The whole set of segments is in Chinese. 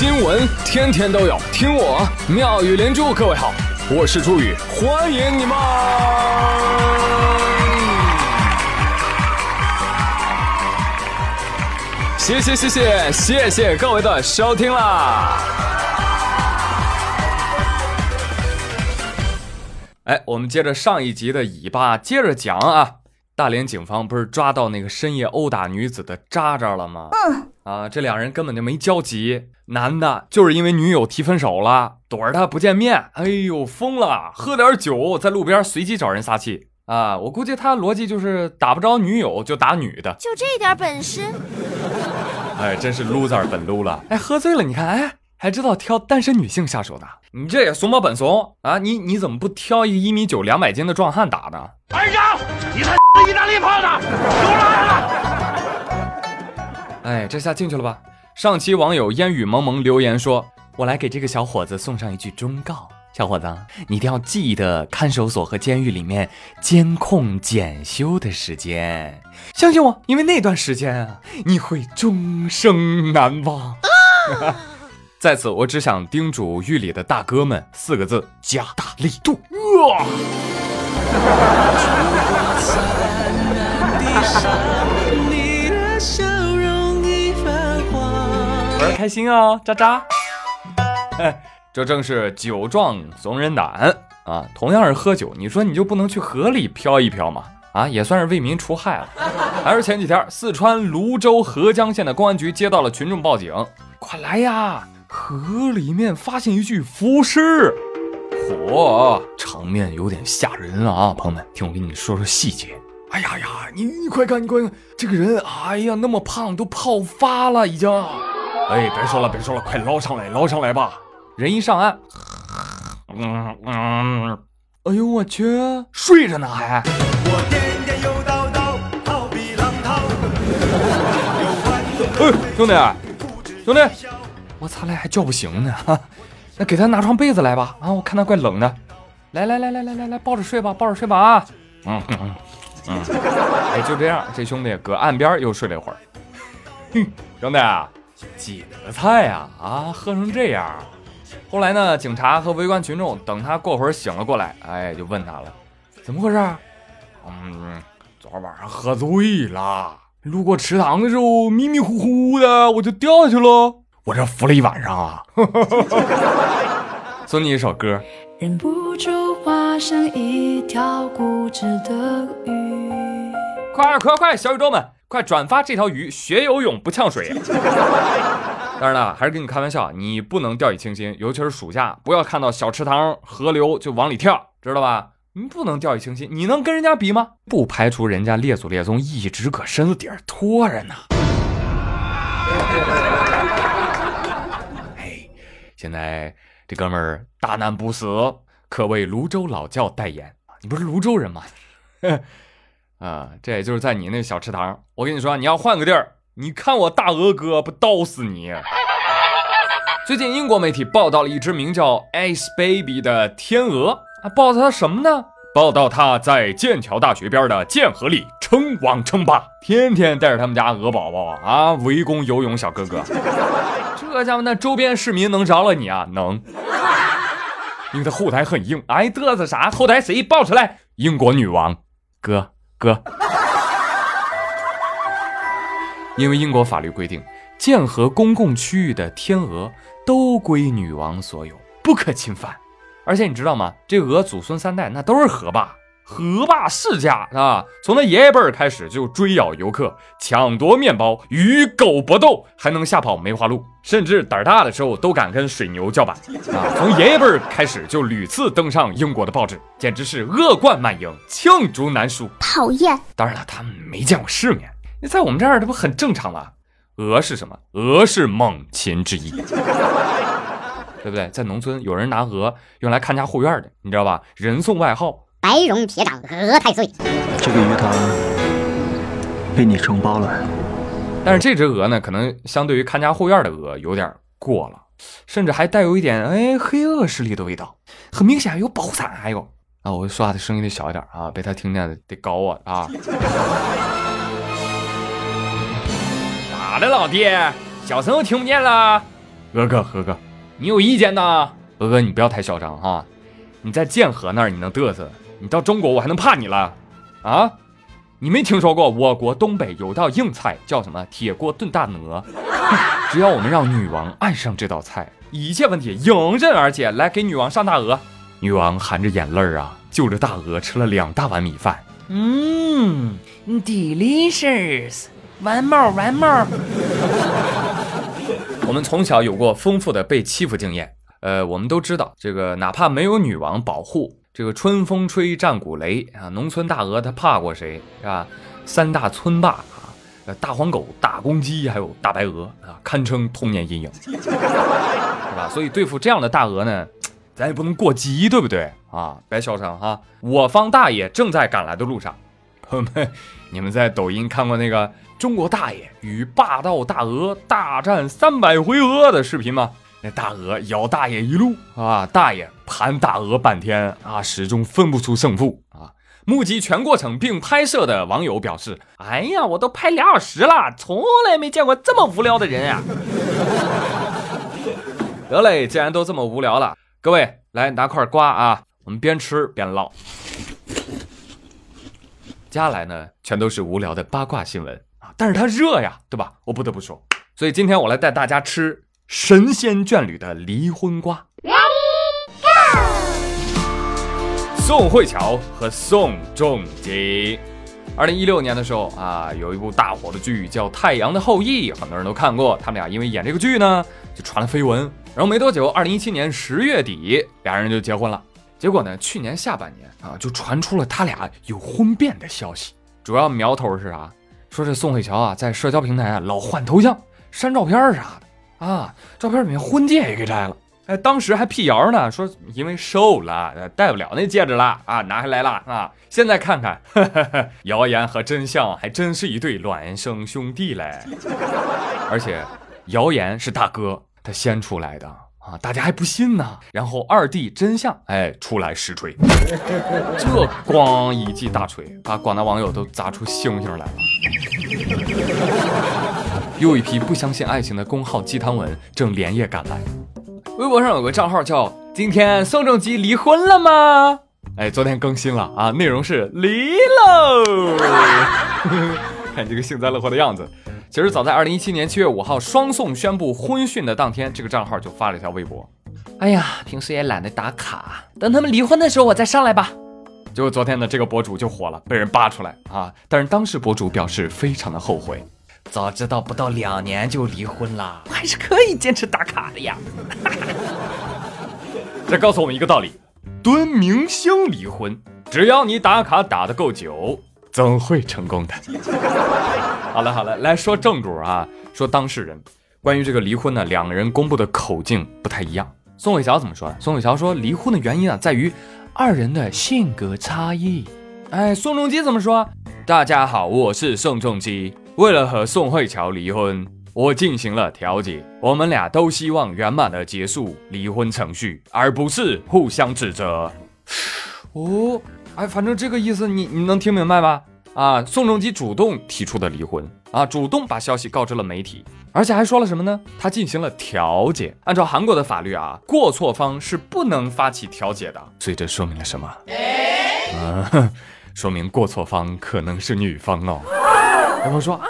新闻天天都有，听我妙语连珠。各位好，我是朱宇，欢迎你们！谢谢谢谢谢谢各位的收听啦！哎，我们接着上一集的尾巴接着讲啊。大连警方不是抓到那个深夜殴打女子的渣渣了吗？嗯，啊，这两人根本就没交集，男的就是因为女友提分手了，躲着他不见面，哎呦疯了，喝点酒在路边随机找人撒气啊！我估计他逻辑就是打不着女友就打女的，就这点本事？哎，真是 loser 本 low 了！哎，喝醉了，你看，哎，还知道挑单身女性下手的，你这也怂包本怂啊！你你怎么不挑一个一米九两百斤的壮汉打呢？二长，你才。意大利炮呢？又来了！哎，这下进去了吧？上期网友烟雨蒙蒙留言说：“我来给这个小伙子送上一句忠告，小伙子，你一定要记得看守所和监狱里面监控检修的时间。相信我，因为那段时间啊，你会终生难忘。” 在此，我只想叮嘱狱里的大哥们四个字：加大力度。玩开心哦，渣渣！哎，这正是酒壮怂人胆啊！同样是喝酒，你说你就不能去河里漂一漂吗？啊，也算是为民除害了。还是前几天，四川泸州合江县的公安局接到了群众报警，快来呀！河里面发现一具浮尸，嚯，场面有点吓人啊！朋友们，听我给你说说细节。哎呀呀，你你快看，你快看，这个人，哎呀，那么胖，都泡发了，已经。哎，别说了，别说了，快捞上来，捞上来吧。人一上岸，嗯嗯，哎呦我去，睡着呢还。哎，兄弟，兄弟，我操嘞，还叫不醒呢。哈那给他拿床被子来吧，啊，我看他怪冷的。来来来来来来来，抱着睡吧，抱着睡吧啊。嗯嗯。嗯，哎，就这样，这兄弟搁岸边又睡了一会儿。哼，兄弟啊，几个菜呀？啊，喝成这样。后来呢，警察和围观群众等他过会儿醒了过来，哎，就问他了，怎么回事？嗯，昨晚上喝醉了，路过池塘的时候迷迷糊糊的，我就掉下去了，我这浮了一晚上啊。送你一首歌。忍不住化身一条固执的鱼。快快快，小宇宙们，快转发这条鱼学游泳不呛水。当然了，还是跟你开玩笑，你不能掉以轻心，尤其是暑假，不要看到小池塘、河流就往里跳，知道吧？你不能掉以轻心，你能跟人家比吗？不排除人家列祖列宗一直搁身子底儿拖着呢。哎，现在这哥们儿大难不死，可谓泸州老窖代言。你不是泸州人吗？啊，这也就是在你那小池塘。我跟你说，你要换个地儿，你看我大鹅哥不刀死你！最近英国媒体报道了一只名叫 Ice Baby 的天鹅，啊，报道它什么呢？报道它在剑桥大学边的剑河里称王称霸，天天带着他们家鹅宝宝啊围攻游泳小哥哥。这家伙那周边市民能饶了你啊？能，因为他后台很硬。哎，嘚瑟啥？后台谁报出来？英国女王，哥。哥，因为英国法律规定，剑河公共区域的天鹅都归女王所有，不可侵犯。而且你知道吗？这鹅祖孙三代那都是河霸。河霸世家啊，从他爷爷辈儿开始就追咬游客，抢夺面包，与狗搏斗，还能吓跑梅花鹿，甚至胆儿大的时候都敢跟水牛叫板啊！从爷爷辈儿开始就屡次登上英国的报纸，简直是恶贯满盈，罄竹难书。讨厌！当然了，他们没见过世面，那在我们这儿这不很正常吗？鹅是什么？鹅是猛禽之一，对不对？在农村，有人拿鹅用来看家护院的，你知道吧？人送外号。白绒铁掌鹅太岁，这个鱼塘被你承包了。但是这只鹅呢，可能相对于看家护院的鹅有点过了，甚至还带有一点哎黑恶势力的味道，很明显有保护伞。还有啊，我说话的声音得小一点啊，被他听见得搞我啊！咋的，老弟？小声又听不见了。鹅哥，鹅哥，你有意见呐？鹅哥，你不要太嚣张哈！你在剑河那儿你能嘚瑟，你到中国我还能怕你了？啊？你没听说过我国东北有道硬菜叫什么？铁锅炖大鹅。只要我们让女王爱上这道菜，一切问题迎刃而解。来，给女王上大鹅。女王含着眼泪儿啊，就着大鹅吃了两大碗米饭。嗯，delicious，one more，one more。我们从小有过丰富的被欺负经验。呃，我们都知道，这个哪怕没有女王保护，这个春风吹战鼓擂啊，农村大鹅它怕过谁是吧？三大村霸啊，大黄狗、大公鸡还有大白鹅啊，堪称童年阴影，是吧？所以对付这样的大鹅呢，咱也不能过激，对不对啊？别嚣张哈！我方大爷正在赶来的路上，朋友们，你们在抖音看过那个中国大爷与霸道大鹅大战三百回合的视频吗？那大鹅咬大爷一路啊，大爷盘大鹅半天啊，始终分不出胜负啊。目击全过程并拍摄的网友表示：“哎呀，我都拍俩小时了，从来没见过这么无聊的人啊！” 得嘞，既然都这么无聊了，各位来拿块瓜啊，我们边吃边唠。接下来呢，全都是无聊的八卦新闻啊，但是它热呀，对吧？我不得不说，所以今天我来带大家吃。神仙眷侣的离婚瓜。Ready Go 宋慧乔和宋仲基，二零一六年的时候啊，有一部大火的剧叫《太阳的后裔》，很多人都看过。他们俩因为演这个剧呢，就传了绯闻。然后没多久，二零一七年十月底，俩人就结婚了。结果呢，去年下半年啊，就传出了他俩有婚变的消息。主要苗头是啥？说这宋慧乔啊，在社交平台啊老换头像、删照片啥的。啊，照片里面婚戒也给摘了，哎，当时还辟谣呢，说因为瘦了，戴不了那戒指了啊，拿下来了啊。现在看看，谣言和真相还真是一对孪生兄弟嘞。而且，谣言是大哥他先出来的啊，大家还不信呢。然后二弟真相，哎，出来实锤，这咣一记大锤，把广大网友都砸出星星来了。又一批不相信爱情的公号鸡汤文正连夜赶来。微博上有个账号叫“今天宋仲基离婚了吗？”哎，昨天更新了啊，内容是离喽。看你这个幸灾乐祸的样子。其实早在二零一七年七月五号，双宋宣布婚讯的当天，这个账号就发了一条微博。哎呀，平时也懒得打卡，等他们离婚的时候我再上来吧。结果昨天呢，这个博主就火了，被人扒出来啊。但是当事博主表示非常的后悔。早知道不到两年就离婚了，还是可以坚持打卡的呀。这告诉我们一个道理：蹲明星离婚，只要你打卡打得够久，总会成功的。好了好了，来说正主啊，说当事人关于这个离婚呢，两个人公布的口径不太一样。宋慧乔怎么说？宋慧乔说离婚的原因啊，在于二人的性格差异。哎，宋仲基怎么说？大家好，我是宋仲基。为了和宋慧乔离婚，我进行了调解。我们俩都希望圆满的结束离婚程序，而不是互相指责。哦，哎，反正这个意思你你能听明白吗？啊，宋仲基主动提出的离婚啊，主动把消息告知了媒体，而且还说了什么呢？他进行了调解。按照韩国的法律啊，过错方是不能发起调解的。所以这说明了什么？啊，说明过错方可能是女方哦。然后说啊，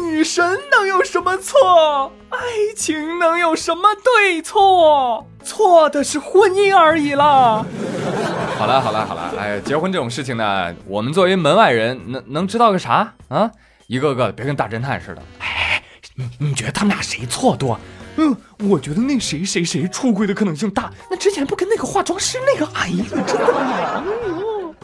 女神能有什么错？爱情能有什么对错？错的是婚姻而已啦。好了好了好了，哎，结婚这种事情呢，我们作为门外人，能能知道个啥啊？一个个别跟大侦探似的。哎，你你觉得他们俩谁错多？嗯，我觉得那谁谁谁出轨的可能性大。那之前不跟那个化妆师那个，哎呀，真的忙。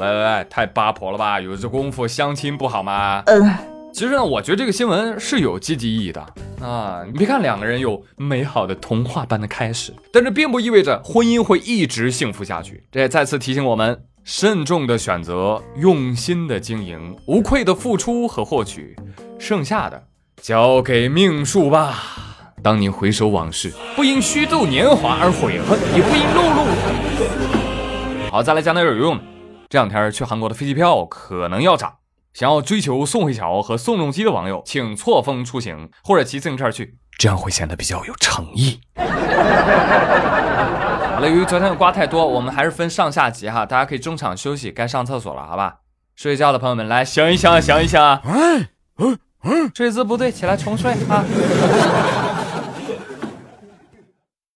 喂喂喂，太八婆了吧？有这功夫相亲不好吗？嗯，其实呢，我觉得这个新闻是有积极意义的啊。你别看两个人有美好的童话般的开始，但这并不意味着婚姻会一直幸福下去。这也再次提醒我们：慎重的选择，用心的经营，无愧的付出和获取，剩下的交给命数吧。当你回首往事，不因虚度年华而悔恨，也不因碌碌。好，再来讲点有用的。这两天去韩国的飞机票可能要涨，想要追求宋慧乔和宋仲基的网友，请错峰出行或者骑自行车去，这样会显得比较有诚意。好了，由于昨天的瓜太多，我们还是分上下集哈，大家可以中场休息，该上厕所了，好吧？睡觉的朋友们来想一想，想一想。哎，嗯嗯，睡姿不对，起来重睡啊。